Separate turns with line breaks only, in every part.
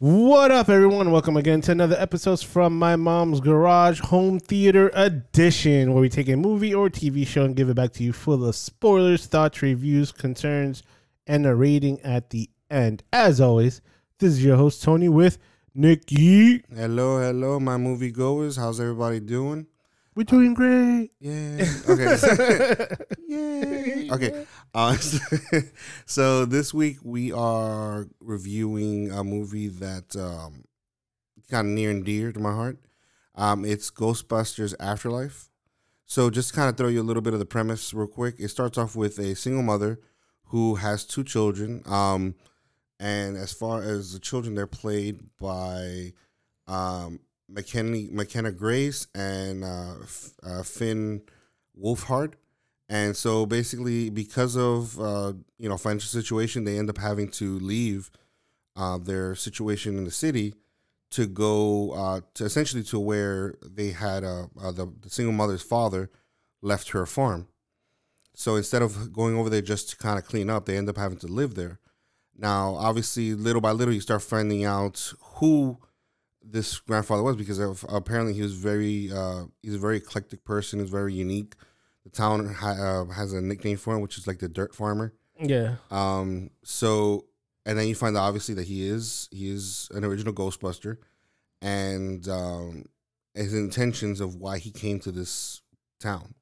What up, everyone? Welcome again to another episode from my mom's garage home theater edition, where we take a movie or TV show and give it back to you full of spoilers, thoughts, reviews, concerns, and a rating at the end. As always, this is your host Tony with Nikki.
Hello, hello, my movie goers. How's everybody doing?
We're doing great.
Yeah. Okay. Yay. Okay. Uh, so this week we are reviewing a movie that um, kind of near and dear to my heart. Um, it's Ghostbusters Afterlife. So just kind of throw you a little bit of the premise real quick. It starts off with a single mother who has two children. Um, and as far as the children, they're played by um, McKenna, McKenna Grace and uh, uh, Finn Wolfhard. And so basically, because of uh, you know financial situation, they end up having to leave uh, their situation in the city to go uh, to essentially to where they had uh, the, the single mother's father left her farm. So instead of going over there just to kind of clean up, they end up having to live there. Now, obviously, little by little, you start finding out who this grandfather was because of, apparently he was very uh, he's a very eclectic person. He's very unique. The town ha- uh, has a nickname for him, which is like the dirt farmer.
Yeah.
Um. So, and then you find out obviously that he is he is an original Ghostbuster, and um, his intentions of why he came to this town,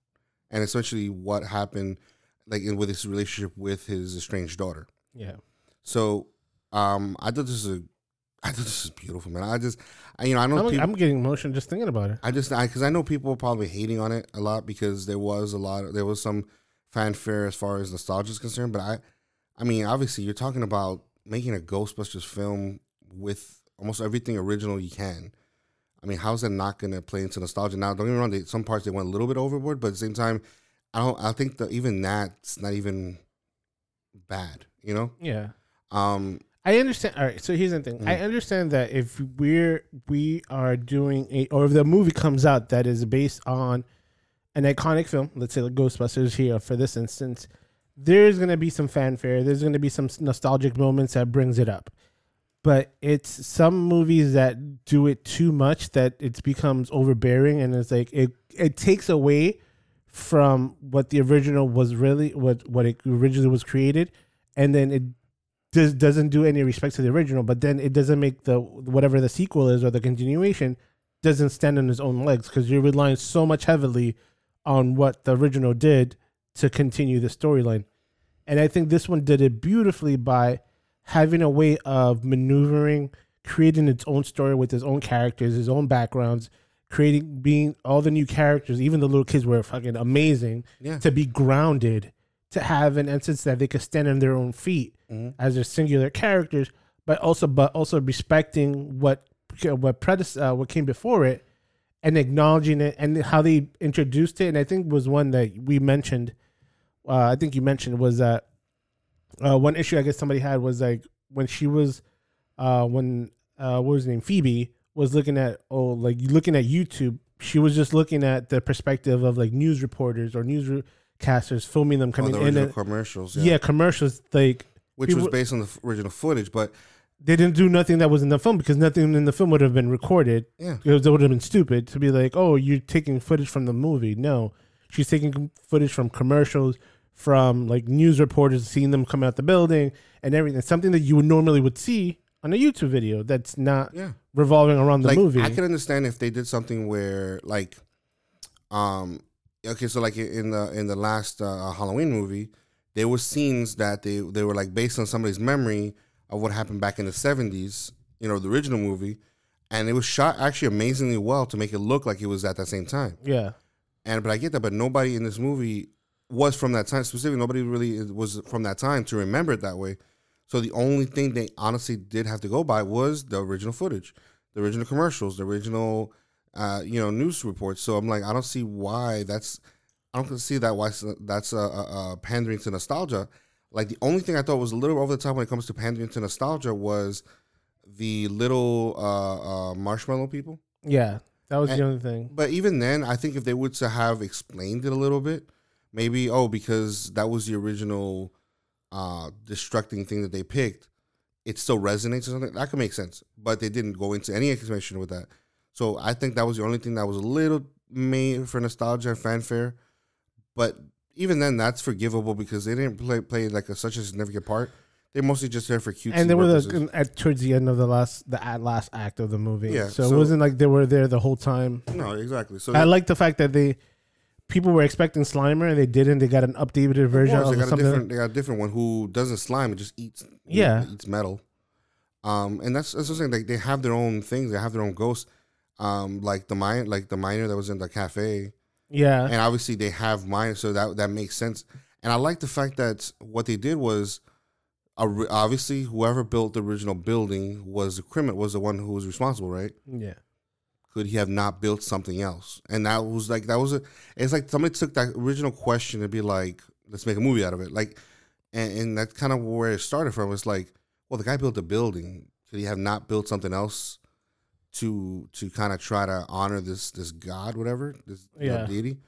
and essentially what happened, like in, with his relationship with his estranged daughter.
Yeah.
So, um, I thought this is a, I thought this is beautiful, man. I just, I, you know, I know
I'm,
people.
I'm getting emotional just thinking about it.
I just, I because I know people are probably hating on it a lot because there was a lot, there was some fanfare as far as nostalgia is concerned. But I, I mean, obviously, you're talking about making a Ghostbusters film with almost everything original you can. I mean, how's that not going to play into nostalgia? Now, don't get me wrong. They, some parts they went a little bit overboard, but at the same time, I don't. I think that even that's not even bad. You know.
Yeah.
Um.
I understand. All right, so here's the thing. I mm. understand that if we're we are doing a or if the movie comes out that is based on an iconic film, let's say like Ghostbusters here for this instance, there's gonna be some fanfare. There's gonna be some nostalgic moments that brings it up. But it's some movies that do it too much that it becomes overbearing and it's like it it takes away from what the original was really what what it originally was created, and then it does doesn't do any respect to the original, but then it doesn't make the whatever the sequel is or the continuation doesn't stand on its own legs because you're relying so much heavily on what the original did to continue the storyline. And I think this one did it beautifully by having a way of maneuvering, creating its own story with its own characters, its own backgrounds, creating being all the new characters, even the little kids were fucking amazing
Yeah.
to be grounded, to have an instance that they could stand on their own feet
Mhm.
as their singular characters, but also but also respecting what what predec- uh, what came before it and acknowledging it and how they introduced it. And I think was one that we mentioned. Uh, I think you mentioned was that uh, one issue I guess somebody had was like when she was uh, when uh, what was her name Phoebe was looking at oh like looking at YouTube. She was just looking at the perspective of like news reporters or newscasters filming them coming
Oh,
coming
the
in. And,
commercials.
yeah. commercials like
Which was based on the original footage, but
they didn't do nothing that was in the film because nothing in the film would have been recorded.
yeah.
It, would have been stupid to be like, oh, you're taking footage from the movie. No, she's taking footage from commercials, from like news reporters seeing them come out the building and everything. Something that you would normally would see on a YouTube video that's not
Yeah.
revolving around the
like
movie.
I could understand if they did something where like um okay so like in the in the last uh, Halloween movie there were scenes that they they were like based on somebody's memory of what happened back in the 70s you know the original movie and it was shot actually amazingly well to make it look like it was at that same time.
Yeah,
and but I get that but nobody in this movie was from that time specifically nobody really was from that time to remember it that way. So the only thing they honestly did have to go by was the original footage, the original commercials, the original, uh, you know, news reports. So I'm like, I don't see why that's, I don't see that why that's uh, uh, uh, pandering to nostalgia. Like the only thing I thought was a little over the top when it comes to pandering to nostalgia was the little uh, uh, marshmallow people.
yeah, that was
And-
the only thing.
But even then, I think if they would to have explained it a little bit, maybe oh because that was the original uh destructing thing that they picked it still resonates or something. That could make sense, but they didn't go into any explanation with that. So I think that was the only thing that was a little made for nostalgia and fanfare. But even then, that's forgivable because they didn't play play like a, such a significant part. They're mostly just there for cute.
and they were the, at towards the end of the last the at last act of the movie.
Yeah,
so,
so-
it wasn't like they were there the whole time.
no, exactly. So
I like the fact that they people were expecting Slimer and they didn't. They got an updated version
Of course, they got a
something.
different. They got a different one who doesn't slime and just eats.
Yeah.
eats metal. Um, and that's that's what I'm saying. Like they have their own things. They have their own ghosts. Um, like the mine, like the miner that was in the cafe,
yeah,
and obviously they have miners, so that that makes sense. And I like the fact that what they did was, obviously, whoever built the original building was the criminal, was the one who was responsible, right?
yeah,
could he have not built something else? And that was like that was a. It's like somebody took that original question and be like, let's make a movie out of it. Like, and, and that's kind of where it started from. It's like, well, the guy built a building. Could he have not built something else to to kind of try to honor this this god, whatever, this
Yeah.
deity?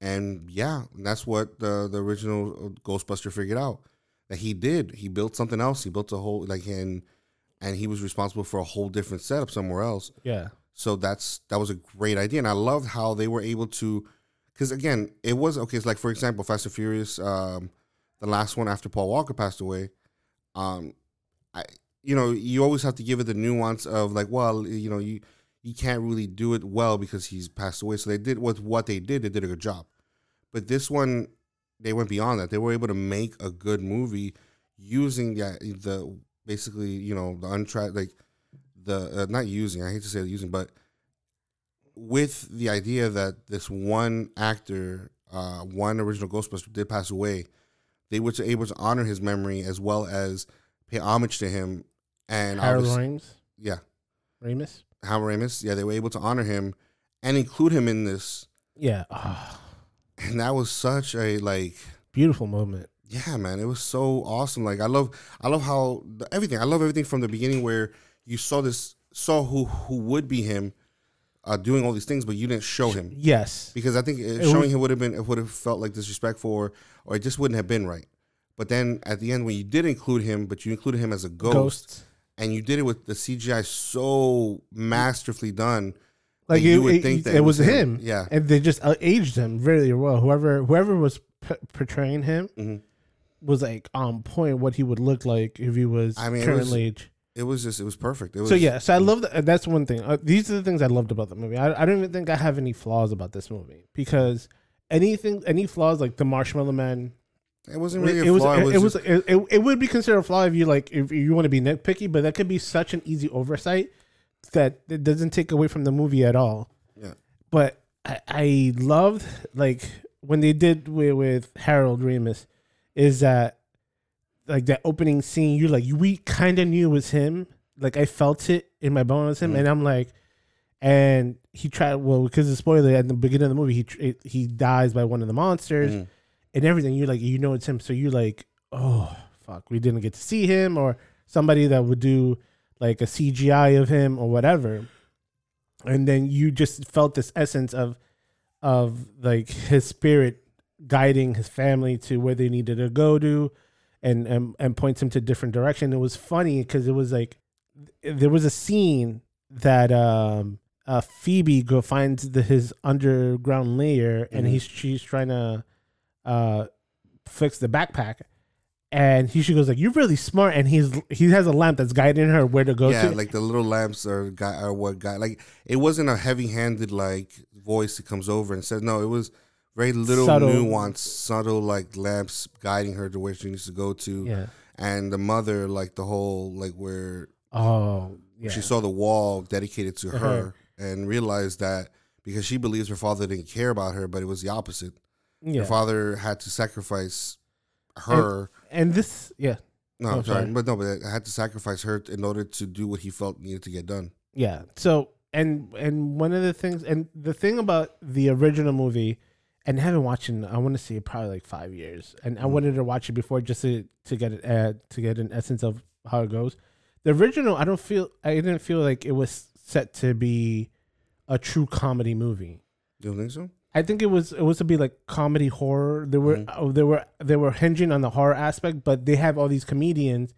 And yeah, that's what the the original Ghostbuster figured out that he did. He built something else. He built a whole like and and he was responsible for a whole different setup somewhere else.
yeah,
So that's that was a great idea, and I loved how they were able to, because again, it was okay. It's like for example, Fast and Furious, um, the last one after Paul Walker passed away. Um, I you know you always have to give it the nuance of like, well, you know you you can't really do it well because he's passed away. So they did with what they did, they did a good job. But this one, they went beyond that. They were able to make a good movie using the the basically you know the untried like the uh, not using I hate to say using but with the idea that this one actor uh, one original Ghostbuster did pass away they were able to honor his memory as well as pay homage to him and
Harold
yeah.
Ramis,
Harold Ramis yeah they were able to honor him and include him in this.
Yeah, Ah,
and that was such a like
beautiful moment.
yeah man it was so awesome. Like i love i love how the, everything i love everything from the beginning where you saw this saw who who would be him uh doing all these things but you didn't show him.
Yes,
because i think
It
showing
was-
him would have been it would have felt like disrespectful or, or it just wouldn't have been right. But then at the end when you did include him but you included him as a ghost,
ghosts.
And you did it with the cgi so masterfully done
Like
you
it,
would
it-
think that
it,
it
was him.
him. Yeah.
and they just uh, aged him really well. Whoever whoever was p- portraying him
Mhm.
was like on point. What he would look like if he was
I mean, it
current age.
it was just it was perfect it was
So yeah, so I love that. That's one thing. Uh, these are the things I loved about the movie. I, I don't even think I have any flaws about this movie because anything, any flaws like the Marshmallow Man,
it wasn't really a
it was,
flaw
it,
it
it
was
was, it, it, it would be considered a flaw if you like, if you want to be nitpicky, but that could be such an easy oversight that it doesn't take away from the movie at all.
Yeah.
But I, I loved like when they did with, with Harold Ramis, is that like that opening scene? You like we kind of knew it was him. Like I felt it in my bones, him,
Mhm.
and I'm like, and he tried well because the spoiler at the beginning of the movie, he he dies by one of the monsters
Mhm.
And everything. You like you know it's him, so you like oh fuck, we didn't get to see him or somebody that would do like a CGI of him or whatever, and then you just felt this essence of of like his spirit guiding his family to where they needed to go to and and, and points him to different direction it was funny because it was like there was a scene that um uh phoebe go finds the his underground lair and
Mhm.
he's she's trying to uh fix the backpack and he she goes like you're really smart and he's he has a lamp that's guiding her where to go
yeah,
to
like the little lamps are guy are what guy like it wasn't a heavy handed like voice that comes over and says no, it was very little
Subtle.
nuanced, subtle like lamps guiding her to where she needs to go to.
yeah
And the mother, like the whole like where
oh yeah
she saw the wall dedicated to
To
her
her.
and realized that because she believes her father didn't care about her, but it was the opposite.
Yeah
Her father had to sacrifice her.
and this yeah
no,
oh,
I'm sorry,
sorry.
but no, but I had to sacrifice her in order to do what he felt needed to get done.
Yeah. So and and one of the things and the thing about the original movie and I haven't watched it. I want to say probably like five years, and I
Mhm.
wanted to watch it before just to to get it uh, to get an essence of how it goes. The original, I don't feel I didn't feel like it was set to be a true comedy movie.
You don't think so?
I think it was it was to be like comedy horror. There were
Mhm.
uh, they were they were hinging on the horror aspect, but they have all these comedians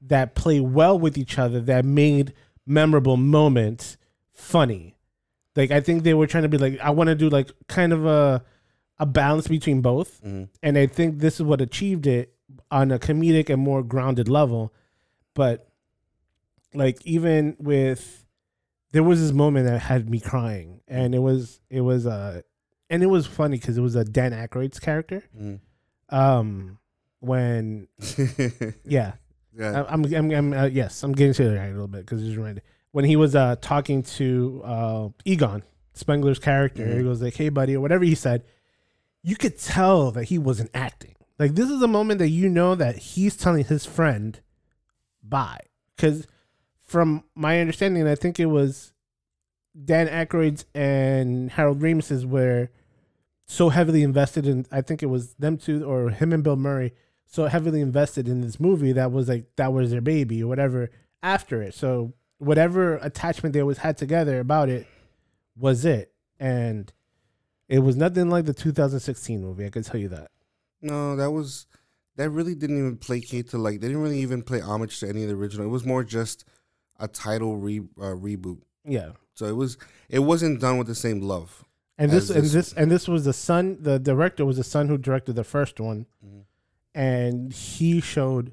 that play well with each other that made memorable moments funny. Like I think they were trying to be like I want to do like kind of a a balance between both,
Mhm.
and I think this is what achieved it on a comedic and more grounded level. But like even with there was this moment that had me crying, and it was it was uh and it was funny because it was a Dan Aykroyd's character.
Mhm.
Um, when yeah,
yeah.
I- I'm, I'm, I'm uh, yes, I'm getting to it a little bit because it's reminded when he was uh talking to uh Egon Spengler's character. He
Mhm.
goes like, "Hey, buddy," or whatever he said. You could tell that he wasn't acting. Like this is a moment that you know that he's telling his friend, "Bye," because from my understanding, I think it was Dan Aykroyd's and Harold Ramis's were so heavily invested in. I think it was them two or him and Bill Murray so heavily invested in this movie that was like that was their baby or whatever after it. So whatever attachment they always had together about it was it, and it was nothing like the 2016 movie. I can tell you that.
No, that was that really didn't even placate to like they didn't really even play homage to any of the original. It was more just a title re uh, reboot.
Yeah.
So it was it wasn't done with the same love.
And this, and
this-
this and this was the son. The director was the son who directed the first one,
Mhm.
and he showed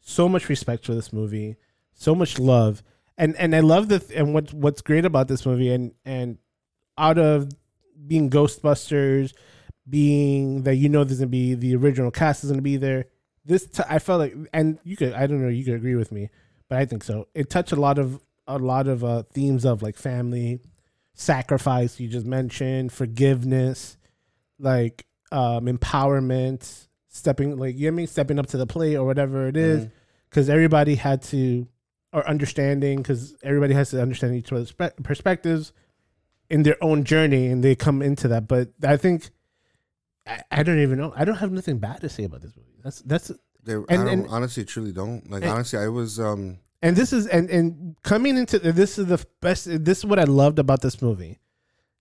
so much respect for this movie, so much love, and and I love the and what what's great about this movie, and and out of being Ghostbusters, being that you know there's gonna be the original cast is gonna be there. This t- I felt like, and you could I don't know you could agree with me, but I think so. It touched a lot of a lot of uh, themes of like family, sacrifice you just mentioned, forgiveness, like um empowerment, stepping like you know what I mean, stepping up to the plate or whatever it is. Because everybody had to or understanding because everybody has to understand each other's perspectives in their own journey and they come into that. But i think I, I don't even know. I don't have nothing bad to say about this movie. That's that's
They, I
And-
don't,
and-
honestly truly don't. Like
and-
honestly I was um
and this is and and coming into this is the best this is what i loved about this movie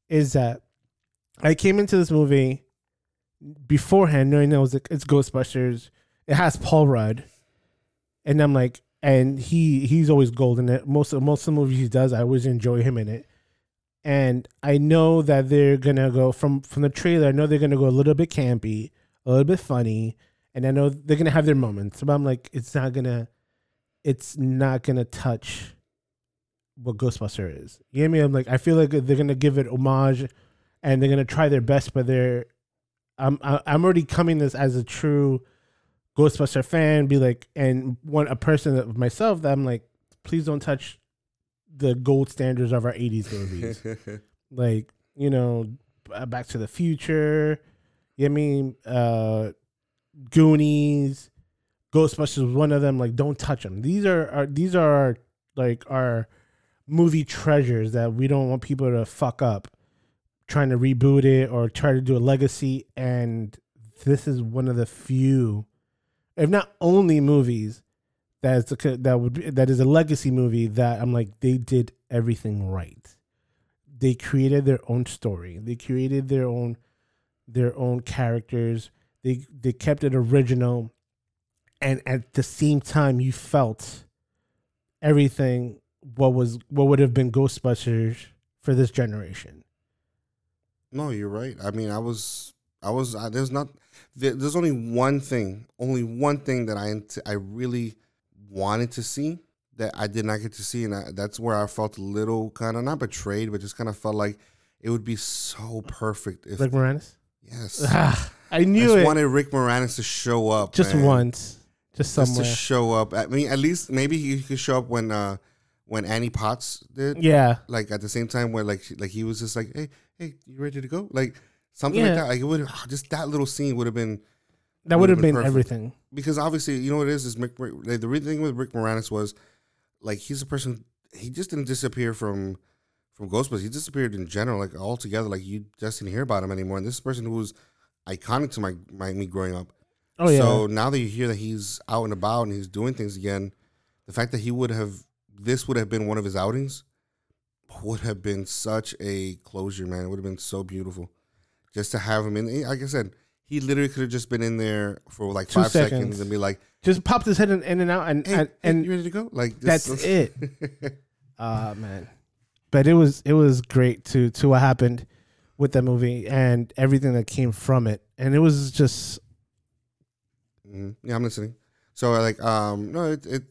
is that i came into this movie beforehand knowing that it was like, it's ghostbusters. It has paul rudd. And i'm like and he he's always gold in it most of most of the movies he does i always enjoy him in it. And i know that they're gonna go from from the trailer i know they're gonna go a little bit campy a little bit funny and i know they're gonna have their moments but i'm like it's not gonna it's not gonna touch what Ghostbuster is. You know what I mean? I'm like, I feel like they're gonna give it homage, and they're gonna try their best, but they're, I'm I'm already coming this as a true Ghostbuster fan, be like, and one a person of myself that I'm like, please don't touch the gold standards of our '80s movies, like you know, Back to the Future. You know I mean? Uh, Goonies. Ghostbusters was one of them. Like, don't touch them. These are, are these are our, like our movie treasures that we don't want people to fuck up trying to reboot it or try to do a legacy. And this is one of the few, if not only movies that's a, that would be, that is a legacy movie that I'm like they did everything right. They created their own story. They created their own their own characters. They they kept it original and at the same time you felt everything what was what would have been Ghostbusters for this generation.
No, you're right. I mean, I was, I was. I, there's not. There, there's only one thing, only one thing that I I really wanted to see that I did not get to see, and I, that's where I felt a little kind of not betrayed, but just kind of felt like it would be so perfect if
Rick Moranis.
yes,
I
I
knew
just
it
wanted Rick Moranis to show up
just
man.
once, just
just to show up. I mean, at least maybe he could show up when uh when Annie Potts did.
yeah,
like at the same time where like she- like he was just like hey hey you ready to go? Like something like that. Like it would just that little scene would have been
that would have been,
perfect.
everything.
because obviously you know what it is is Mick, like, the real thing with Rick Moranis was like he's a person he just didn't disappear from from Ghostbusters. He disappeared in general like altogether. Like you just didn't hear about him anymore. And this person who was iconic to my, my me growing up
Oh yeah,
so now that you hear that he's out and about and he's doing things again, the fact that he would have this would have been one of his outings would have been such a closure, man. It would have been so beautiful just to have him in. Like I said, he literally could have just been in there for like
Two
five seconds.
seconds.
and be like,
Just popped his head in, in and out, and
"Hey,
and, and
you ready to go?" Like
that's
just-
it. Uh man. But it was it was great to to what happened with that movie and everything that came from it. And it was just
Mhm. Yeah, I'm listening. So like, um, no, it it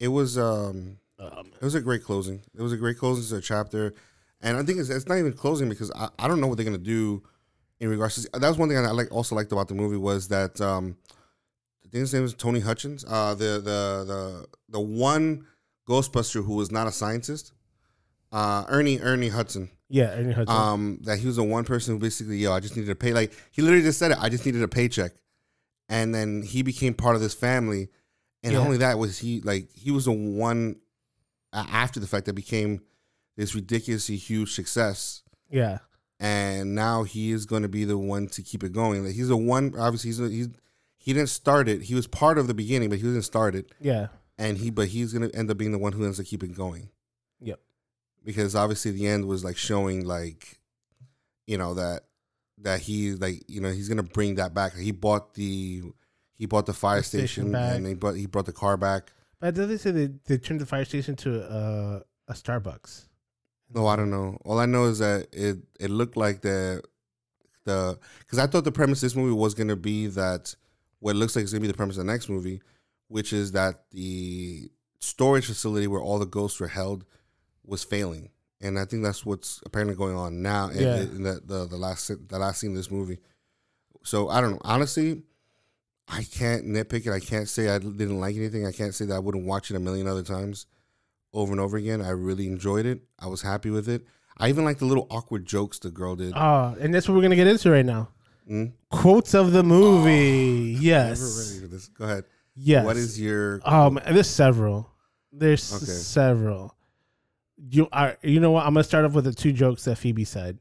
it was um it was a great closing. It was a great closing to a chapter, and I think it's, it's not even closing because I, I don't know what they're gonna do in regards to. That was one thing I like also liked about the movie was that um, I think his name was Tony Hutchins. Uh, the the the the one Ghostbuster who was not a scientist, uh, Ernie Ernie Hudson.
yeah, Ernie Hudson.
Um, that he was the one person who basically, yo, I just needed to pay. Like he literally just said it. I just needed a paycheck, and then he became part of this family. And
Yeah.
only that was he like he was the one a- after the fact that became this ridiculously huge success.
yeah.
And now he is going to be the one to keep it going. Like he's the one. Obviously, he's, he's he didn't start it. He was part of the beginning, but he didn't start it.
Yeah.
And he, but he's going to end up being the one who ends up keeping going
Yep.
because obviously the end was like showing like you know that that he like you know he's gonna bring that back. He bought the he bought the fire
The station
station, and he brought he brought the car back.
But did they say they, they turned the fire station to uh, a Starbucks?
no i don't know. All i know is that it it looked like the the because i thought the premise of this movie was gonna be that what looks like it's gonna be the premise of the next movie which is that the storage facility where all the ghosts were held was failing and i think that's what's apparently going on now in,
Yeah.
in the, the the last the last scene of this movie so i don't know honestly i can't nitpick it i can't say i didn't like anything i can't say that i wouldn't watch it a million other times over and over again i really enjoyed it i was happy with it i even like the little awkward jokes the girl did
Oh, and that's what we're gonna get into right now.
Mm?
Quotes of the movie.
Never
yes.
ready for this go ahead
Yes.
what is your
Um, there's several. There's
Okay.
several. You are. You know what? I'm gonna start off with the two jokes that Phoebe said.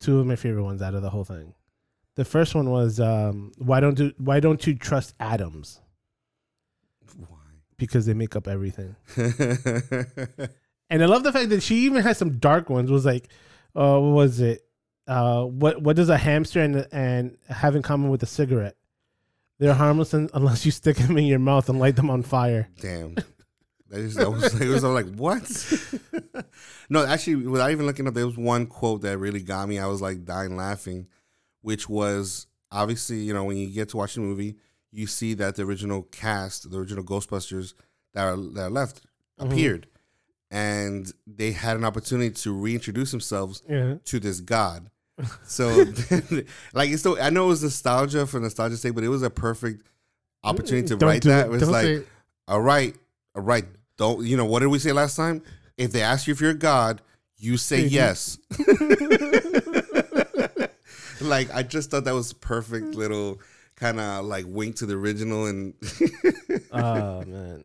Two of my favorite ones out of the whole thing. The first one was, um, "Why don't do Why don't you trust atoms? Why? Because they make up everything." And I love the fact that she even has some dark ones. Was like, uh, what was it? Uh, what what does a hamster and and have in common with a cigarette? They're harmless unless you stick them in your mouth and light them on fire.
Damn. That, is, that was, it was I'm like, what? no, actually, without even looking up, there was one quote that really got me. I was like dying laughing, which was obviously, you know, when you get to watch the movie, you see that the original cast, the original Ghostbusters that are, that are left,
Mhm.
appeared. And they had an opportunity to reintroduce themselves
Yeah.
to this god. So, like, it's still, I know it was nostalgia for nostalgia's sake, but it was a perfect opportunity to
Don't
write that.
it.
It was
Don't
like, all right, right. Don't you know what did we say last time? If they ask you if you're a god, you say
Say
yes. like I just thought that was perfect little kind of like wink to the original and
oh man.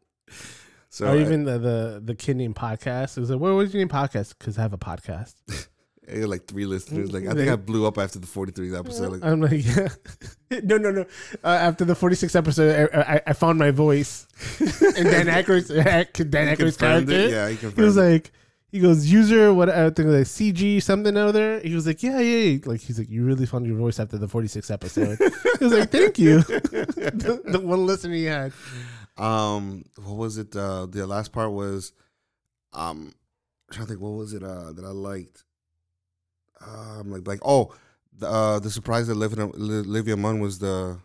so
or
I-
even the the the kid named podcast. It was like, what was your name podcast? Because I have a podcast.
I had like three listeners. Like I think I blew up after the 43rd episode. Like,
I'm like, yeah. no, no, no. Uh, after the 46th episode, I, I, I found my voice, and Dan Aykroyd's Dan Aykroyd's character.
it. Yeah, he
He was
it.
like, he goes user what I think like CG something over there. He was like, yeah, yeah, yeah. Like he's like, you really found your voice after the 46th episode. he was like, thank you. the, the one listener he had.
Um, what was it? Uh, the last part was, um, I'm trying to think. What was it? Uh, that I liked. I'm like, like, oh, the uh, the surprise that Olivia, Olivia Munn was the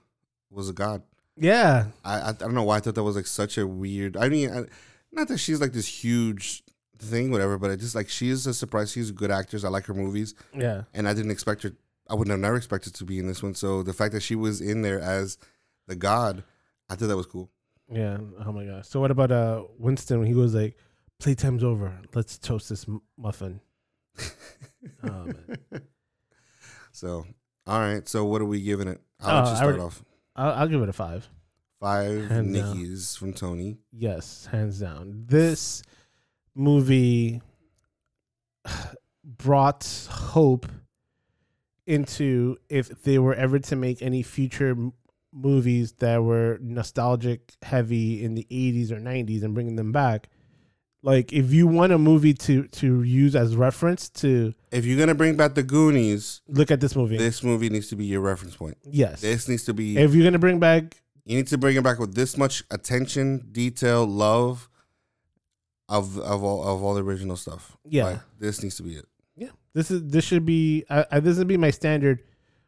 was a god.
Yeah,
I, I I don't know why I thought that was like such a weird. I mean, I, not that she's like this huge thing, whatever, but it just like she is a surprise. She's a good actress. I like her movies,
yeah.
and I didn't expect her. I would have never expected to be in this one. So the fact that she was in there as the god, I thought that was cool.
Yeah. Oh my gosh. So what about uh Winston when he was like, "Playtime's over. Let's toast this muffin." Oh man.
So, all right. So, what are we giving it? I'll
Uh,
let you
I
start off.
I'll, I'll give it a five.
Five
Hands down.
Nickies from Tony.
Yes, hands down. This movie brought hope into if they were ever to make any future m- movies that were nostalgic heavy in the 80s or 90s and bringing them back Like if you want a movie to to use as reference to
If you're gonna bring back the Goonies,
look at this movie.
this movie needs to be your reference point.
yes.
This needs to be.
if you're gonna bring back
you need to bring it back with this much attention, detail, love of of all of all the original stuff.
Yeah.
Like, this needs to be it.
Yeah, this is this should be I, I, this would be my standard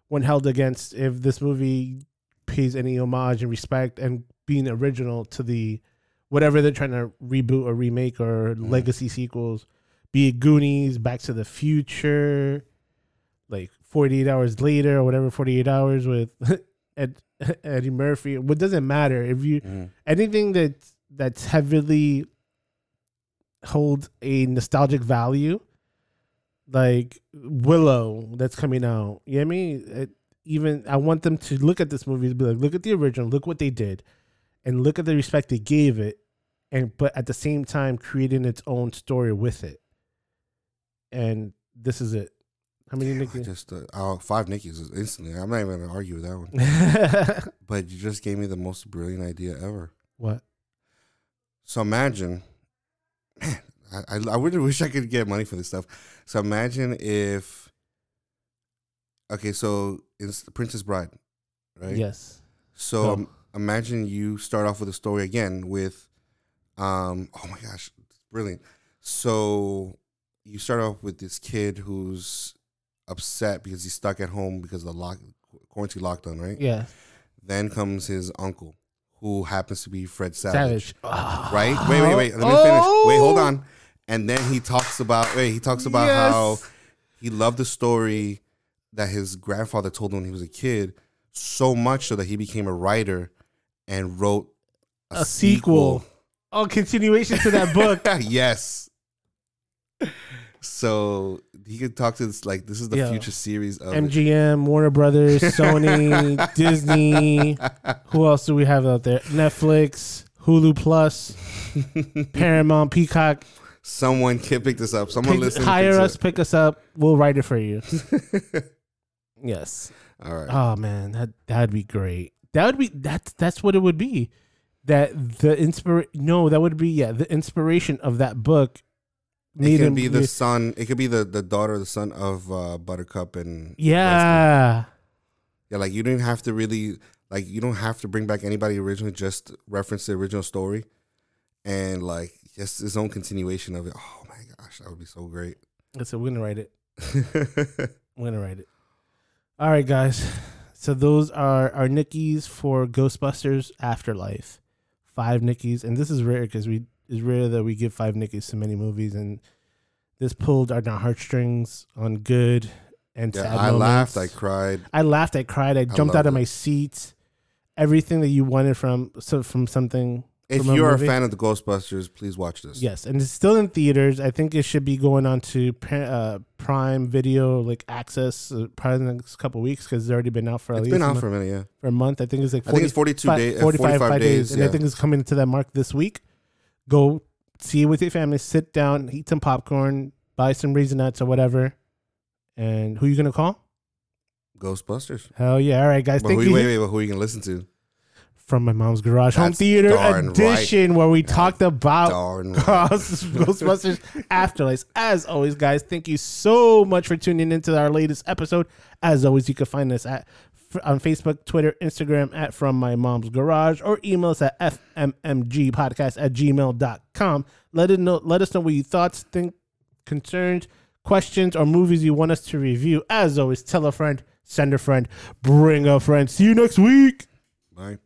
when held against if this movie pays any homage and respect and being original to the whatever they're trying to reboot or remake or
Mhm.
legacy sequels, be it Goonies, Back to the Future, like Forty Eight Hours Later or whatever Forty Eight Hours with Ed, Eddie Murphy. What doesn't matter if you
Mhm.
anything that that's heavily holds a nostalgic value, like Willow that's coming out. You know what I mean? It, even I want them to look at this movie and be like, look at the original, look what they did, and look at the respect they gave it, and but at the same time creating its own story with it. And this is it. How many
I
Nicky?
just uh, oh, five Nickies is instantly. I'm not even gonna argue with that one. But you just gave me the most brilliant idea ever.
what?
So imagine, man, I, I, I really wish I could get money for this stuff. So imagine if, okay, so it's Princess Bride, right?
Yes.
So um, imagine you start off with a story again with, um, oh my gosh, brilliant. So you start off with this kid who's upset because he's stuck at home because of the lock quarantine lockdown, right?
Yeah.
Then comes his uncle, who happens to be Fred Savage,
Savage.
right? Wait, wait, wait. Let me finish. Wait, hold on. And then he talks about wait, he talks about how he loved the story that his grandfather told him when he was a kid, so much so that he became a writer and wrote a,
A sequel. Oh, continuation to that book.
yes. So he could talk to this like this is the
Yeah.
future series of
MGM, Warner Brothers, Sony, Disney. Who else do we have out there? Netflix, Hulu Plus, Paramount, Peacock.
someone can pick this up. Someone
Pick,
listen.
hire us, pick us up. We'll write it for you. yes.
All right.
Oh man, that that'd be great. That would be that's that's what it would be. That the inspire no, that would be yeah, the inspiration of that book.
It
made
could be the son. It could be the, the daughter the son of uh, Buttercup and Westley.
yeah.
yeah. Like you didn't have to really like you don't have to bring back anybody originally. Just reference the original story, and like just his own continuation of it. Oh my gosh, that would be so great.
So we're gonna write it. I'm gonna write it. All right, guys. So those are our Nickies for Ghostbusters Afterlife. Five Nickies, and this is rare because we it's rare that we give five Nickies to many movies, and this pulled on our heartstrings on good and
yeah,
sad
I
moments.
laughed. I cried.
I laughed. I cried. I jumped out of
it.
my seat. Everything that you wanted from so from something.
If you're a
movie?
fan of the Ghostbusters, please watch this.
Yes, and it's still in theaters. I think it should be going on to uh, Prime Video, like access, uh, probably in the next couple weeks because it's already been out for at
it's
least
been
a
out
month,
for a minute. Yeah,
for a month. I think it's like
I think it's 42
fi-
days.
45,
45 days.
and I think it's coming to that mark this week. Go see it with your family. Sit down, eat some popcorn, buy some raisinets or whatever. And who you gonna call?
Ghostbusters.
Hell yeah! All right, guys.
But
Thank
who,
you.
wait, wait, but who are you gonna listen to?
From my mom's garage home
That's
theater
darn
edition, where we talked about
Darn right.
Ghostbusters Afterlife. As always, guys, thank you so much for tuning into our latest episode. As always, you can find us at on Facebook, Twitter, Instagram at From My Mom's Garage, or email us at fmmgpodcast at gmail.com. Let it know let us know what your thoughts, think, concerns, questions, or movies you want us to review. As always, tell a friend, send a friend, bring a friend. See you next week.
Bye.